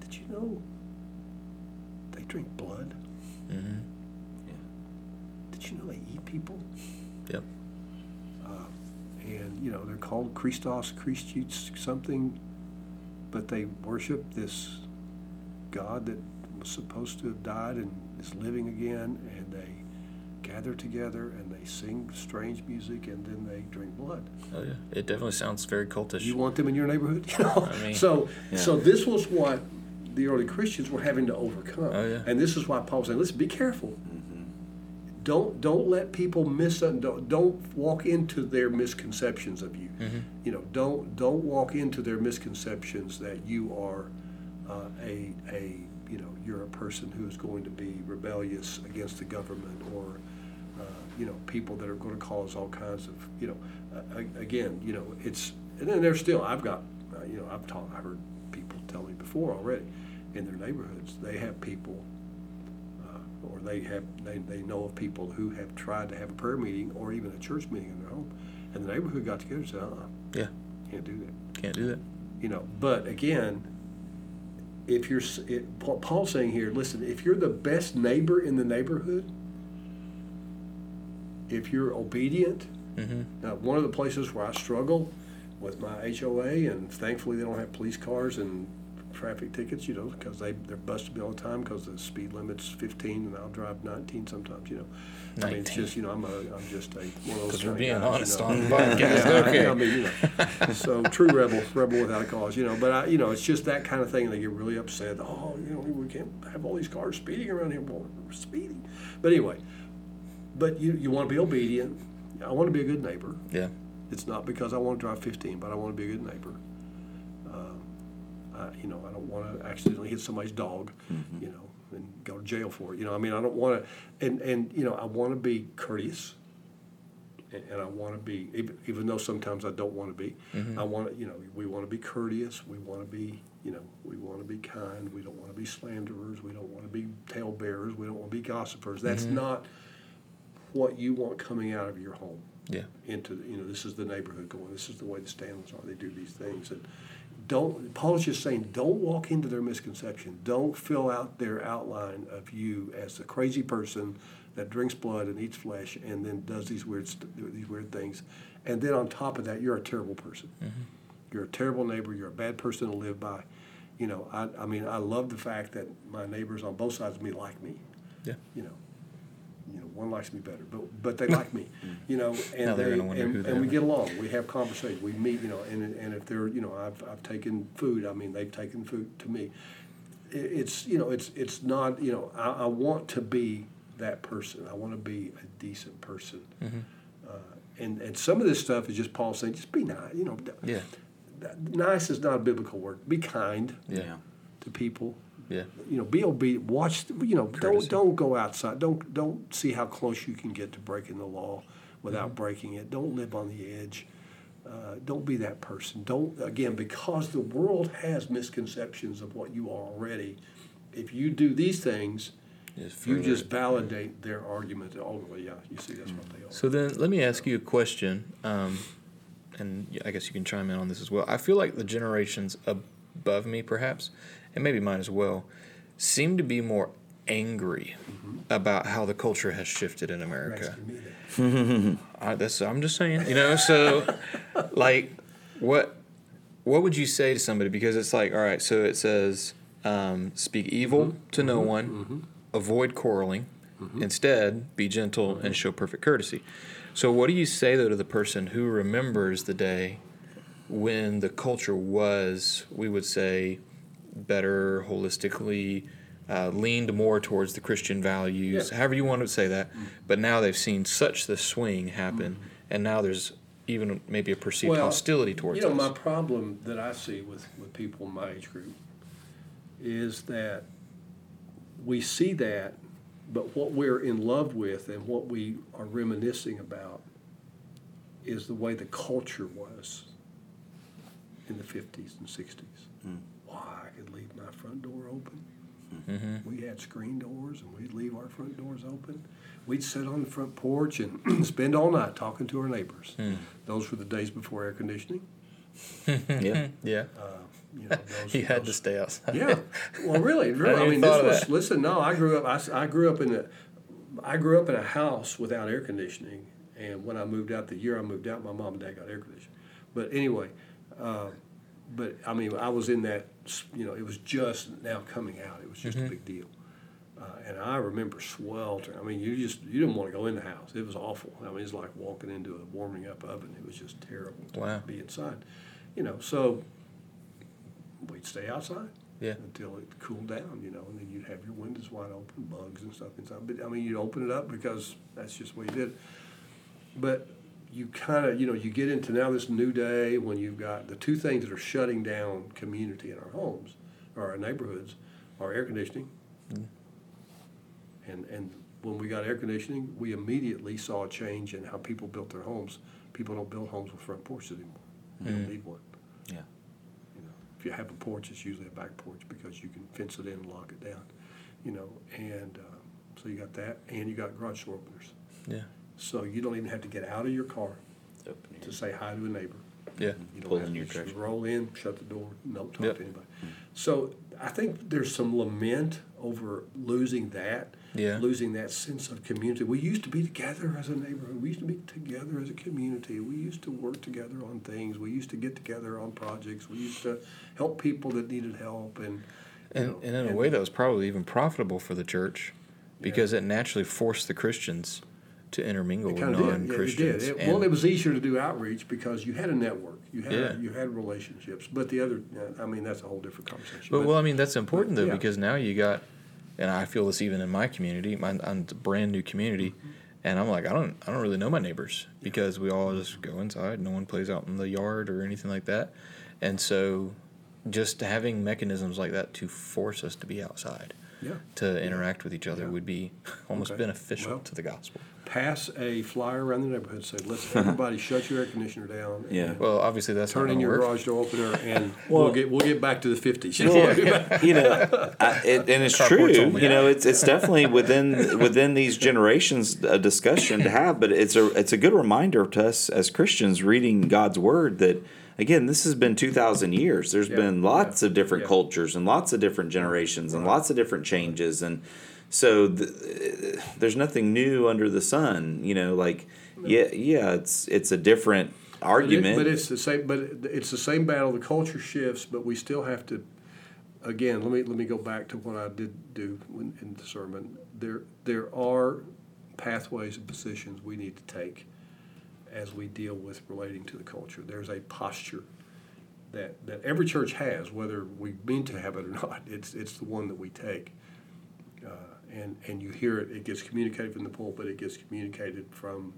Did you know they drink blood? Mm-hmm. Yeah. Did you know they eat people? Yep. and you know they're called Christos, Christus, something, but they worship this God that was supposed to have died and is living again, and they gather together and they sing strange music and then they drink blood. Oh yeah. It definitely sounds very cultish. You want them in your neighborhood, you [LAUGHS] know? I mean- [LAUGHS] so, Yeah. so this was what the early Christians were having to overcome, Oh, yeah. and this is why Paul saying, "Listen, be careful." Don't don't let people miss don't, don't walk into their misconceptions of you. Mm-hmm. You know, don't don't walk into their misconceptions that you are uh, a a you know you're a person who is going to be rebellious against the government or uh, you know people that are going to cause all kinds of you know uh, again you know it's and then there's still I've got uh, you know I've taught I heard people tell me before already in their neighborhoods they have people or they have they, they know of people who have tried to have a prayer meeting or even a church meeting in their home and the neighborhood got together and said uh-uh Yeah. can't do that Can't do that. you know but again if you're it, Paul- paul's saying here listen if you're the best neighbor in the neighborhood if you're obedient Mm-hmm. now one of the places where i struggle with my hoa and thankfully they don't have police cars and traffic tickets you know because they, they're busted me all the time because the speed limit's 15 and i'll drive 19 sometimes you know i mean it's just you know i'm a i'm just a Because we're being guys, honest you know. on [LAUGHS] the podcast. Yeah, okay. I mean, you know, so true rebel, rebel without a cause, you know. But I, you know, it's just that kind of thing. They get really upset. Oh, you know, we can't have all these cars speeding around here. Well, we're speeding. But anyway, but you you want to be obedient. I want to be a good neighbor. yeah. It's not because I want to drive 15, but I want to be a good neighbor. I, you know, I don't want to accidentally hit somebody's dog, mm-hmm. you know, and go to jail for it. You know, I mean, I don't want to, and and you know, I want to be courteous, and, and I want to be, even, even though sometimes I don't want to be. Mm-hmm. I want to, you know, we want to be courteous. We want to be, you know, we want to be kind. We don't want to be slanderers. We don't want to be talebearers. We don't want to be gossipers. That's mm-hmm. not what you want coming out of your home Yeah. into the, you know this is the neighborhood going this is the way the Stanleys are they do these things and don't Paul's just saying don't walk into their misconception. Don't fill out their outline of you as a crazy person that drinks blood and eats flesh and then does these weird these weird things. And then on top of that you're a terrible person. Mm-hmm. You're a terrible neighbor. You're a bad person to live by. You know I, I mean I love the fact that my neighbors on both sides of me like me. Yeah. you know, you know, one likes me better, but but they like me, [LAUGHS] you know, and Now they're they gonna wonder and, they and we are. get along. We have conversations. We meet, you know, and and if they're you know I've I've taken food. I mean they've taken food to me. It, it's you know it's it's not you know I, I want to be that person. I want to be a decent person. Mm-hmm. Uh, and and some of this stuff is just Paul saying just be nice. You know, Yeah. nice is not a biblical word. Be kind Yeah. to people Yeah. you know, be obedient. Watch, you know, Courtesy. don't don't go outside. Don't don't see how close you can get to breaking the law without breaking it. Don't live on the edge. Uh, don't be that person. Don't again because the world has misconceptions of what you are already. If you do these things, you just validate their argument. Oh, well, yeah, you see, that's what they are. So then, let me ask you a question, um, and I guess you can chime in on this as well. I feel like the generations above me, perhaps, and maybe mine as well, seem to be more angry about how the culture has shifted in America. asking me that. [LAUGHS] I, that's I'm just saying, you know. So, [LAUGHS] like, what what would you say to somebody? Because it's like, all right, so it says, um, speak evil to no one, avoid quarreling, instead be gentle and show perfect courtesy. So, what do you say though to the person who remembers the day when the culture was, we would say, better holistically? Uh, leaned more towards the Christian values, Yeah. however you want to say that. But now they've seen such the swing happen, and now there's even maybe a perceived Well, hostility towards You know, us. my problem that I see with, with people in my age group is that we see that, but what we're in love with and what we are reminiscing about is the way the culture was in the 50s and 60s. Why, I could leave my front door open. Mm-hmm. We had screen doors and we'd leave our front doors open. We'd sit on the front porch and [CLEARS THROAT] spend all night talking to our neighbors. Hmm. Those were the days before air conditioning. [LAUGHS] Yeah. yeah, You know, [LAUGHS] those, he had to stay outside. Yeah, well, really, really. hadn't I mean, this was. that. Listen, no, I grew up. I, I grew up in a, I grew up in a house without air conditioning, and when I moved out, the year I moved out, my mom and dad got air conditioning. But anyway, uh, but I mean, I was in that. You know, it was just now coming out. It was just Mm-hmm. a big deal. Uh, and I remember sweltering. I mean, you just you didn't want to go in the house. It was awful. I mean, it's like walking into a warming up oven. It was just terrible to Wow. be inside. You know, so we'd stay outside Yeah. until it cooled down, you know, and then you'd have your windows wide open, bugs and stuff inside. But I mean, you'd open it up because that's just what you did. But you kind of, you know, you get into now this new day when you've got the two things that are shutting down community in our homes or our neighborhoods are air conditioning. And, and when we got air conditioning, we immediately saw a change in how people built their homes. People don't build homes with front porches anymore. You don't need one. Yeah. You know, if you have a porch, it's usually a back porch because you can fence it in and lock it down. You know, and um, so you got that, and you got garage door openers. Yeah. So you don't even have to get out of your car Open to say hi to a neighbor. Yeah. You don't Pull have in to your just trash. roll in, shut the door, don't talk Yep. to anybody. So I think there's some lament over losing that, Yeah. losing that sense of community. We used to be together as a neighborhood. We used to be together as a community. We used to work together on things. We used to get together on projects. We used to help people that needed help, and you And, know, and in a way, that was probably even profitable for the church because Yeah. it naturally forced the Christians to intermingle with kind of did. non Yeah, Christians. did. Well, it was easier to do outreach because you had a network. You had Yeah. you had relationships. But the other, I mean, that's a whole different conversation. But, well, I mean, that's important though yeah. because now you got, and I feel this even in my community. My, I'm a brand new community, Mm-hmm. and I'm like, I don't, I don't really know my neighbors because we all just go inside. No one plays out in the yard or anything like that, and so just having mechanisms like that to force us to be outside, yeah. to interact with each other, Yeah. would be [LAUGHS] almost Okay. beneficial Well, to the gospel. Pass a flyer around the neighborhood. Say, let's [LAUGHS] everybody shut your air conditioner down. Yeah. Well, obviously that's Turn not in your work. garage door opener, and [LAUGHS] Well- we'll get we'll get back to the fifties. Well, you know, I, it, and it's true. only. You know, it's it's definitely within within these generations a discussion to have. But it's a it's a good reminder to us as Christians reading God's Word that again, this has been two thousand years. There's Yeah, been lots yeah, of different yeah. cultures and lots of different generations and lots of different changes and. So th- there's nothing new under the sun, you know. Like, yeah, yeah, it's it's a different argument. But, it's the same. But it's the same battle. The culture shifts, but we still have to. Again, let me let me go back to what I did do in the sermon. There there are pathways and positions we need to take as we deal with relating to the culture. There's a posture that, that every church has, whether we mean to have it or [LAUGHS] not. It's, it's the one that we take. Uh, and, and you hear it, it gets communicated from the pulpit, it gets communicated from,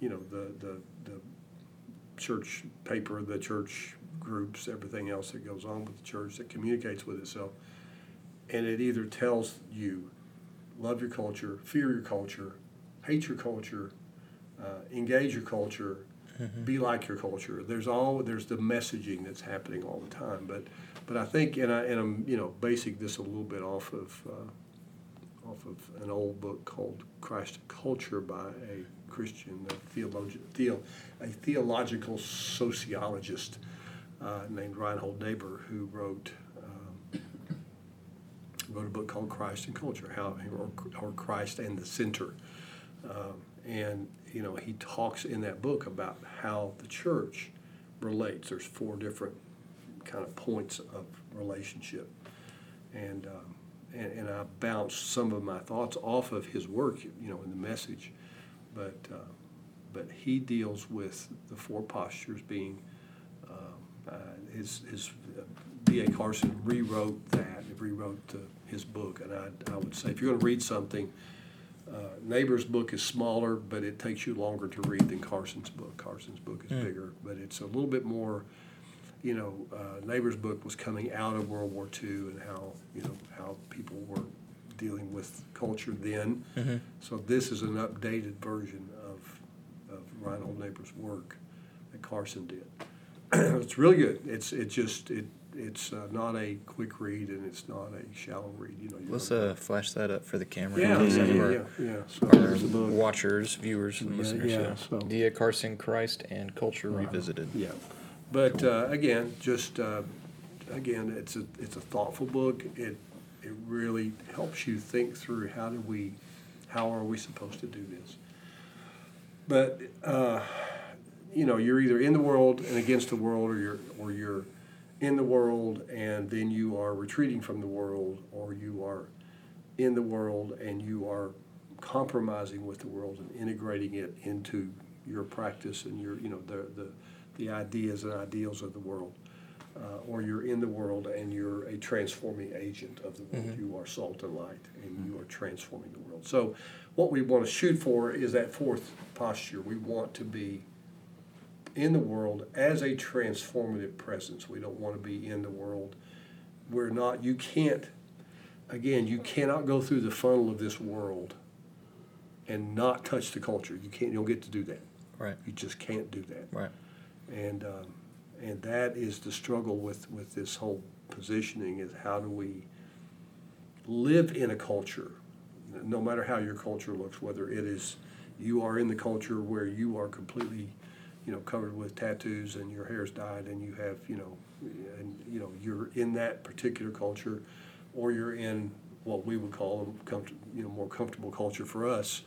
you know, the, the, the church paper, the church groups, everything else that goes on with the church that communicates with itself. And it either tells you, love your culture, fear your culture, hate your culture, engage your culture, be like your culture. There's all there's the messaging that's happening all the time. But but I think and I and I'm you know basing this a little bit off of uh, off of an old book called Christ Culture by a Christian a theo, a theological sociologist uh, named Reinhold Niebuhr who wrote. Um, wrote a book called Christ and Culture, how or, or Christ and the Center, um, and you know he talks in that book about how the church relates. There's four different kind of points of relationship, and um, and, and I bounced some of my thoughts off of his work, you know, in the message, but uh, but he deals with the four postures being. Uh, his his uh, D.A. Carson rewrote that, rewrote uh, his book, and I, I would say if you're going to read something, uh, Niebuhr's book is smaller, but it takes you longer to read than Carson's book. Carson's book is bigger, but it's a little bit more. You know, uh, Niebuhr's book was coming out of World War II and how you know how people were dealing with culture then. So this is an updated version of of Reinhold Niebuhr's work that Carson did. [CLEARS THROAT] it's really good. It's it just it it's uh, not a quick read and it's not a shallow read. You know. you Let's uh, flash that up for the camera. yeah, and yeah, some of yeah, our- yeah, yeah. So our there's the book. watchers, viewers, and listeners. yeah, Yeah, so- D.A. Carson, Christ, and Culture Revisited. Yeah, but uh, again, just uh, again, it's a it's a thoughtful book. It it really helps you think through how do we, how are we supposed to do this. But uh, you know, you're either in the world and against the world, or you're or you're in the world and then you are retreating from the world, or you are in the world and you are compromising with the world and integrating it into your practice and your you know the the, the ideas and ideals of the world. Uh, or you're in the world and you're a transforming agent of the world. You are salt and light, and you are transforming the world. So, what we want to shoot for is that fourth posture. We want to be in the world as a transformative presence. We don't want to be in the world. We're not, you can't, again, you cannot go through the funnel of this world and not touch the culture. You can't, you don't get to do that. Right. You just can't do that. Right. And, um, and that is the struggle with, with this whole positioning is how do we live in a culture, no matter how your culture looks, whether it is you are in the culture where you are completely, you know, covered with tattoos and your hair's dyed and you have, you know, and you know you're in that particular culture, or you're in what we would call a comfort, you know, more comfortable culture for us,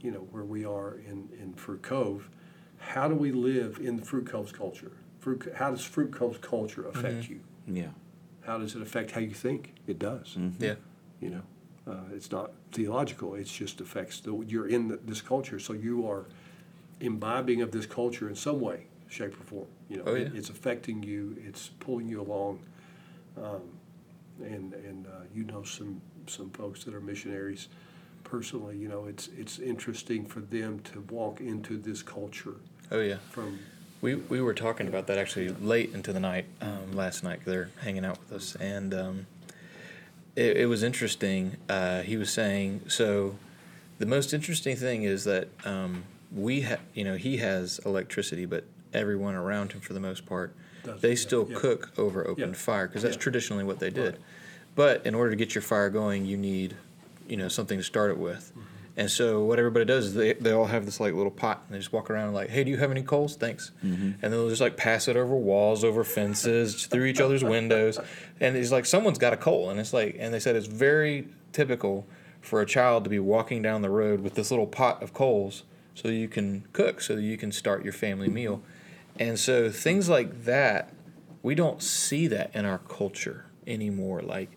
you know, where we are in in Fruit Cove. How do we live in the Fruit Cove's culture? Fruit, how does Fruit Cove's culture affect you? Yeah. How does it affect how you think? It does. Yeah. You know, uh, it's not theological. It's just affects the. You're in the, this culture, so you are imbibing of this culture in some way, shape, or form. You know, Oh, yeah. it, it's affecting you. It's pulling you along. Um, and and uh, you know some some folks that are missionaries personally. You know, it's it's interesting for them to walk into this culture Oh yeah. from. We we were talking about that actually late into the night um, last night. They're hanging out with us, and um, it, it was interesting. Uh, he was saying so. The most interesting thing is that um, we ha- you know he has electricity, but everyone around him for the most part Doesn't, they yeah, still yeah. cook over open Yeah, fire because that's yeah. traditionally what they did. Right. But in order to get your fire going, you need you know something to start it with. Mm-hmm. And so what everybody does is they, they all have this like little pot and they just walk around and like, hey, do you have any coals? Thanks. And then they'll just like pass it over walls, over fences, [LAUGHS] through each other's windows. And it's like someone's got a coal. And it's like, and they said it's very typical for a child to be walking down the road with this little pot of coals so you can cook, so you can start your family meal. And so things like that, we don't see that in our culture anymore. Like,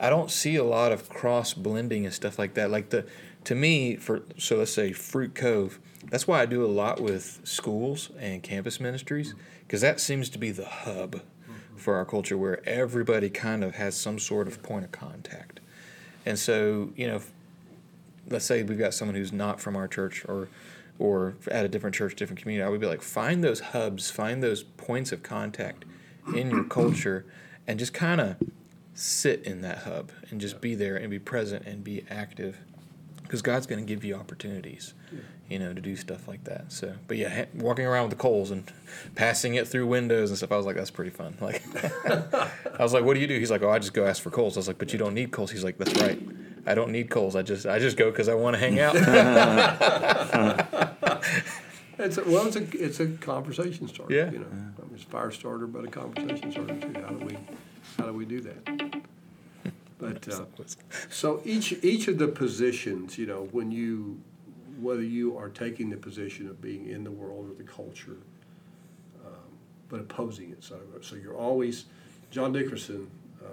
I don't see a lot of cross blending and stuff like that. Like the to me, for so let's say Fruit Cove, that's why I do a lot with schools and campus ministries because that seems to be the hub for our culture where everybody kind of has some sort of point of contact. And so, you know, let's say we've got someone who's not from our church or or at a different church, different community, I would be like, find those hubs, find those points of contact in your [CLEARS THROAT] culture, and just kind of sit in that hub and just be there and be present and be active, because God's going to give you opportunities, you know, to do stuff like that. So, but yeah, ha- walking around with the coals and passing it through windows and stuff, I was like, that's pretty fun. Like, [LAUGHS] I was like, what do you do? He's like, oh, I just go ask for coals. I was like, but you don't need coals. He's like, that's right. I don't need coals. I just I just go because I want to hang out. [LAUGHS] It's a, well, it's a it's a conversation starter. Yeah. You know, I mean, it's a fire starter, but a conversation starter too. How do we how do we do that? But uh, so each each of the positions, you know, when you whether you are taking the position of being in the world or the culture, um, but opposing it. So so you're always John Dickerson uh,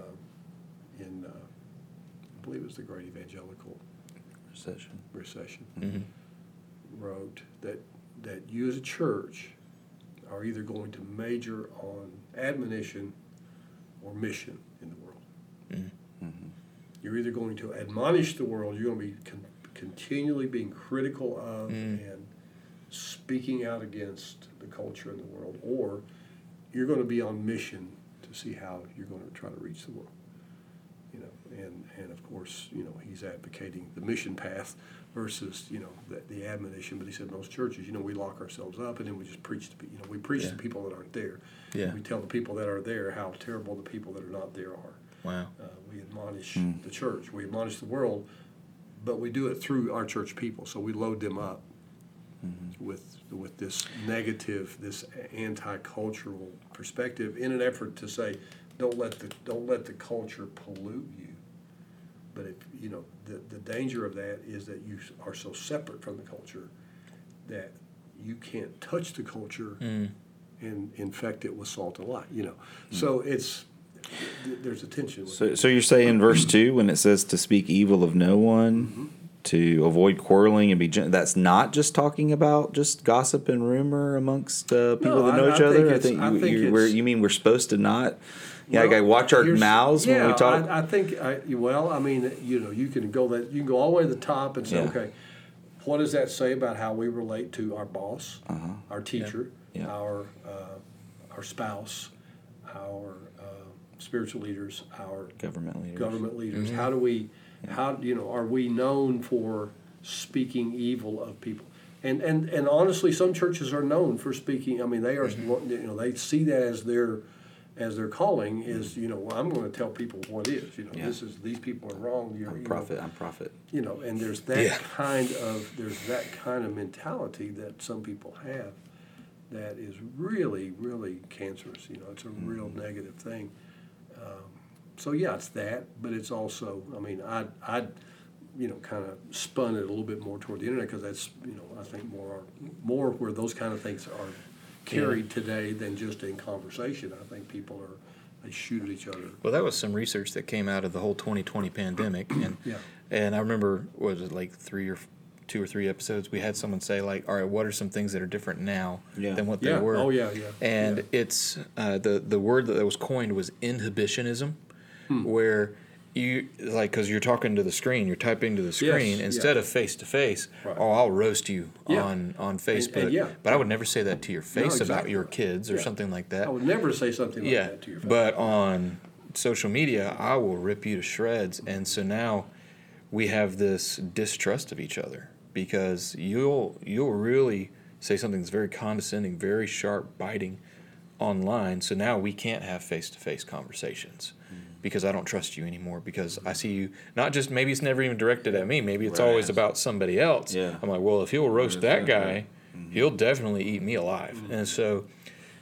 in uh, I believe it was the Great Evangelical Recession. Recession Mm-hmm. wrote that that you as a church are either going to major on admonition or mission in the world. Mm-hmm. You're either going to admonish the world, you're going to be con- continually being critical of Mm. and speaking out against the culture in the world, or you're going to be on mission to see how you're going to try to reach the world. And, and of course, you know, he's advocating the mission path versus, you know, the, the admonition. But he said most churches, you know, we lock ourselves up and then we just preach to, pe- you know, we preach Yeah. to people that aren't there. Yeah. We tell the people that are there how terrible the people that are not there are. Wow. Uh, we admonish the church, we admonish the world, but we do it through our church people. So we load them up with with this negative, this anti-cultural perspective, in an effort to say, don't let the don't let the culture pollute you. But if you know the the danger of that is that you are so separate from the culture that you can't touch the culture Mm. and infect it with salt and light. You know, so it's there's a tension. So, so you're saying verse [CLEARS THROAT] two when it says to speak evil of no one, to avoid quarreling and be gen- that's not just talking about just gossip and rumor amongst uh, people No, that know I- I each other. think I it's- think, I think you, you mean we're supposed to not? Yeah, Well, like I watch our here's- mouths when we talk. I, I think I, well, I mean, you know, you can go that you can go all the way to the top and say, Yeah. okay, what does that say about how we relate to our boss, Uh-huh. our teacher, Yeah. our uh, our spouse, our uh, spiritual leaders, our government leaders. government leaders? How do we, how you know, are we known for speaking evil of people? And and and honestly, some churches are known for speaking. I mean, they are you know they see that as their as their calling is you know well, I'm going to tell people what is you know Yeah. this is these people are wrong. You're, I'm you know. I'm prophet. you know, and there's that Yeah. kind of there's that kind of mentality that some people have that is really really cancerous. You know, it's a real negative thing. Um, so yeah, it's that, but it's also I mean I I you know kind of spun it a little bit more toward the internet because that's you know I think more more where those kind of things are carried today than just in conversation. I think people are they shoot at each other. Well, that was some research that came out of the whole 2020 pandemic, and [CLEARS THROAT] Yeah. and I remember what was it like three or two or three episodes we had someone say like, all right, what are some things that are different now Yeah. than what Yeah. they were? Oh, yeah, yeah, And yeah. it's uh, the the word that was coined was inhibitionism, where you like because you're talking to the screen, you're typing to the screen yeah. instead of face to face. Oh, I'll roast you Yeah. on on Facebook. yeah. But I would never say that to your face about exactly your kids or something like that. I would never say something like Yeah, that to your face. but on social media, I will rip you to shreds, and so now we have this distrust of each other because you'll you'll really say something that's very condescending, very sharp, biting online. So now we can't have face to face conversations because I don't trust you anymore because I see you not just maybe it's never even directed at me, maybe it's always about somebody else. Yeah. I'm like, well, if he'll roast that guy, mm-hmm. he'll definitely eat me alive. Mm-hmm. And so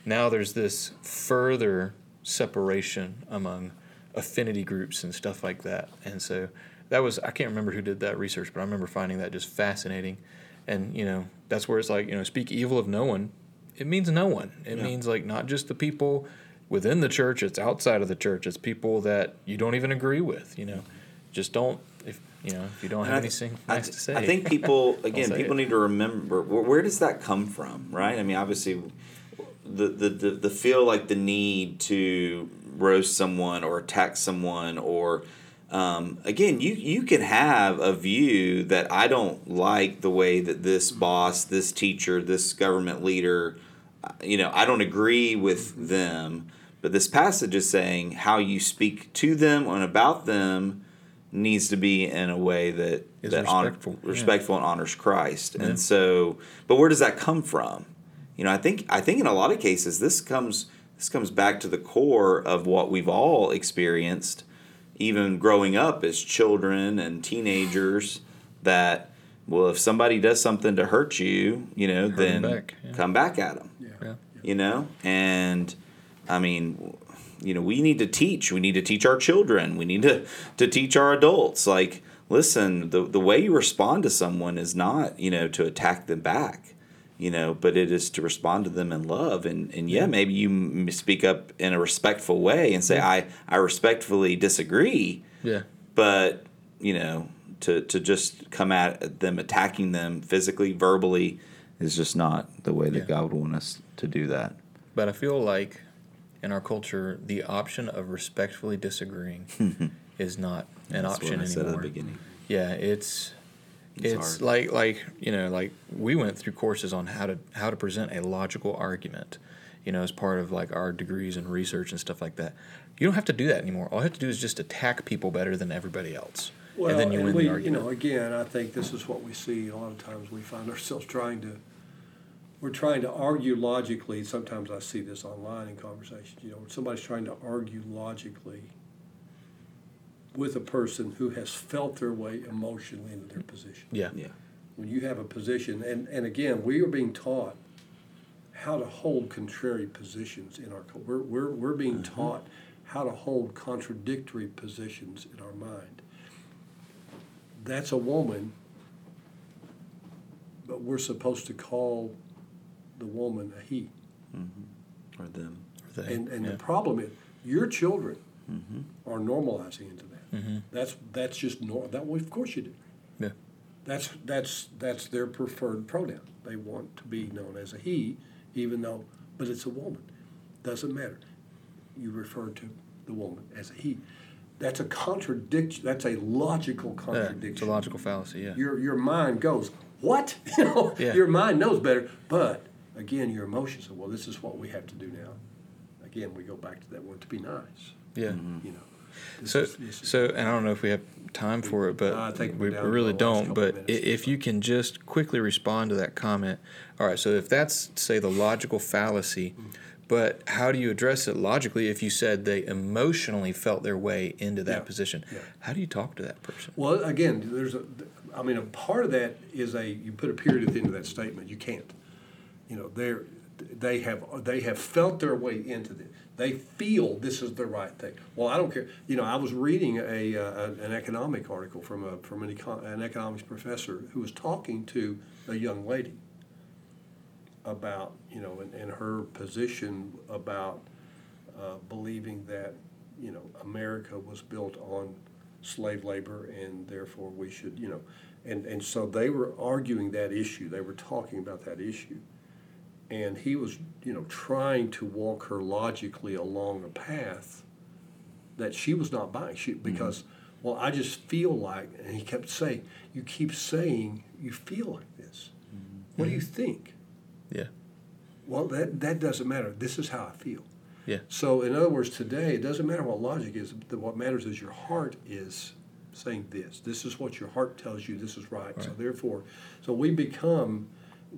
now there's this further separation among affinity groups and stuff like that. And so that was I can't remember who did that research, but I remember finding that just fascinating. And you know, that's where it's like, you know, speak evil of no one. It means no one. It Yeah. means like not just the people within the church, it's outside of the church. It's people that you don't even agree with, you know. Just don't if You know, if you don't have I- anything I, nice to say, I think people [LAUGHS] again, people it. need to remember where, where does that come from, right? I mean, obviously, the, the the the feel like the need to roast someone or attack someone or um, again, you you can have a view that I don't like the way that this boss, this teacher, this government leader, uh, you know, I don't agree with them. But this passage is saying how you speak to them and about them needs to be in a way that Is that honor- respectful, yeah. respectful and honors Christ. Yeah. And so, but where does that come from? You know, I think I think in a lot of cases this comes this comes back to the core of what we've all experienced, even growing up as children and teenagers. That well, if somebody does something to hurt you, you know, 'em then back, yeah. come back at them yeah. you know and i mean you know we need to teach. We need to teach our children. We need to to teach our adults. Like listen the the way you respond to someone is not you know to attack them back you know but it is to respond to them in love. And and yeah maybe you speak up in a respectful way and say i i respectfully disagree. Yeah, but you know to to just come at them attacking them physically verbally is just not the way that Yeah. god would want us to do that. But I feel like in our culture, the option of respectfully disagreeing [LAUGHS] is not an That's option what I said at the anymore. beginning Yeah, it's It's it's, like like you know like we went through courses on how to how to present a logical argument, you know, as part of like our degrees and research and stuff like that. You don't have to do that anymore. All you have to do is just attack people better than everybody else, Well, and then you win we, the you know, again, I think this is what we see a lot of times. We find ourselves trying to, we're trying to argue logically. Sometimes I see this online in conversations. You know, somebody's trying to argue logically with a person who has felt their way emotionally into their position. yeah, yeah When you have a position, and, and again, we are being taught how to hold contrary positions in our, co- we're, we're, we're being mm-hmm. taught how to hold contradictory positions in our mind. That's a woman, but we're supposed to call the woman a he. Mm-hmm. or them They- And, and yeah. the problem is, your children mm-hmm. are normalizing into that. Mm-hmm. That's, that's just nor, that, well, of course you do. yeah, That's, that's, that's their preferred pronoun. They want to be known as a he, even though, but it's a woman. Doesn't matter. You refer to the woman as a he. That's a contradiction, that's a logical yeah, contradiction. it's a logical fallacy. Yeah, Your, your mind goes, what? [LAUGHS] You know, Yeah. Your mind knows better, but again, your emotions say, well, this is what we have to do now. Again, we go back to that word to be nice, yeah. you know. This So, is- this is- so, and I don't know if we have time for it, but I think we're we down to really don't. But minutes. if you can just quickly respond to that comment, all right. So, if that's say the logical fallacy, Mm. but how do you address it logically? If you said they emotionally felt their way into that Yeah, position, yeah. how do you talk to that person? Well, again, there's a, I mean, a part of that is a, you put a period at the end of that statement, you can't. You know, they're, they have, they have felt their way into this. They feel this is the right thing. Well, I don't care, you know, I was reading a, uh, an economic article from a, from an econ, an economics professor who was talking to a young lady about, you know, and, and her position about uh, believing that, you know, America was built on slave labor and therefore we should, you know, and, and so they were arguing that issue. They were talking about that issue. And he was, you know, trying to walk her logically along a path that she was not buying. She, mm-hmm. because, well, I just feel like, and he kept saying, you keep saying you feel like this. What do you mm-hmm. think? Yeah, Well, that, that doesn't matter. This is how I feel. yeah, So, in other words, today, it doesn't matter what logic is. What matters is your heart is saying this. This is what your heart tells you. This is right. So, therefore, so we become,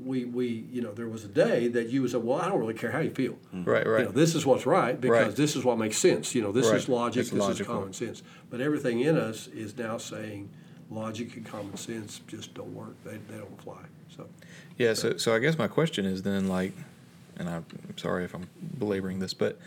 we, we, you know, there was a day that you would say, well, I don't really care how you feel. Mm-hmm. right, You right. know, this is what's right because Right. this is what makes sense. You know, this Right. is logic. It's this logical. is common sense. But everything in us is now saying logic and common sense just don't work. They, they don't fly. So, Yeah, so so I guess my question is then like, and I'm sorry if I'm belaboring this, but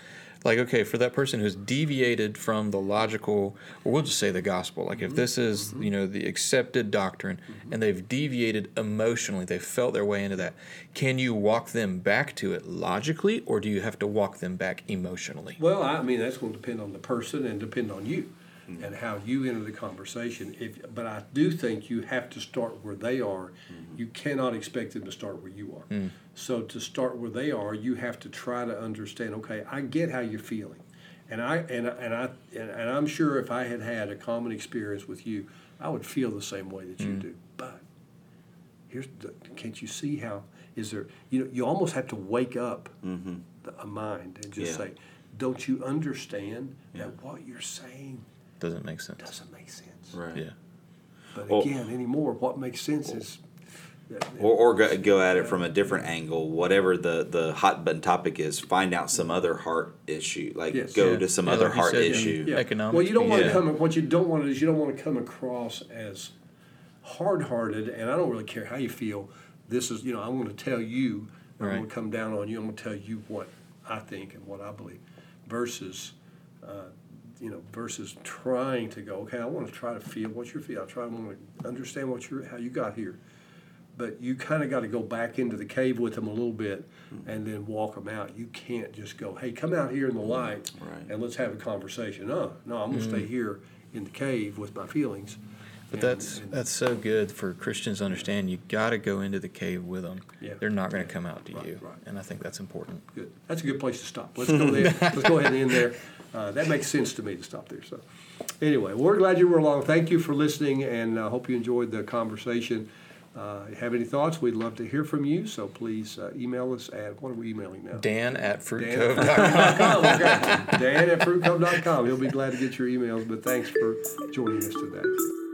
like, okay, for that person who's deviated from the logical, or we'll just say the gospel, like if mm-hmm. this is mm-hmm. you know the accepted doctrine, mm-hmm. and they've deviated emotionally, they felt their way into that. Can you walk them back to it logically, or do you have to walk them back emotionally? Well, I mean, that's going to depend on the person and depend on you. Mm-hmm. and how you enter the conversation. If but I do think you have to start where they are. Mm-hmm. You cannot expect them to start where you are. Mm. So to start where they are, you have to try to understand. Okay, I get how you're feeling, and I and I- and I and, and I'm sure if I had had a common experience with you, I would feel the same way that you mm. do. But here's the, can't you see how is there you know you almost have to wake up mm-hmm. the, a mind and just Yeah. say don't you understand that what you're saying Doesn't make sense. doesn't make sense Right. Yeah. but Well- again anymore what makes sense is Or, or go, go at it from a different angle, whatever the, the hot button topic is, find out some other heart issue. Like Yes. go Yeah. to some Yeah, other like heart said, issue. yeah. economic well you don't want to come what you don't want to is you don't want to come across as hard-hearted and i don't really care how you feel this is you know i'm going to tell you i'm Right. going to come down on you i'm going to tell you what i think and what i believe versus uh, you know versus trying to go okay i want to try to feel what you're feeling i try to want to understand what you're how you got here but you kind of got to go back into the cave with them a little bit hmm. and then walk them out. You can't just go, hey, come out here in the light Right. and let's have a conversation. No, no, I'm going to stay hmm. here in the cave with my feelings. But that's and- that's so good for Christians to understand. You got to go into the cave with them. Yeah. They're not going to come out to Right, you, right. and I think that's important. good. That's a good place to stop. Let's go there. [LAUGHS] let's go ahead and end there. Uh, that makes sense to me to stop there. So, anyway, we're glad you were along. Thank you for listening, and I hope you enjoyed the conversation. Uh, have any thoughts? We'd love to hear from you. So please uh, email us at what are we emailing now? Dan at fruitcove.com. [LAUGHS] Okay. Dan at fruitcove.com. He'll be glad to get your emails, but thanks for joining us today.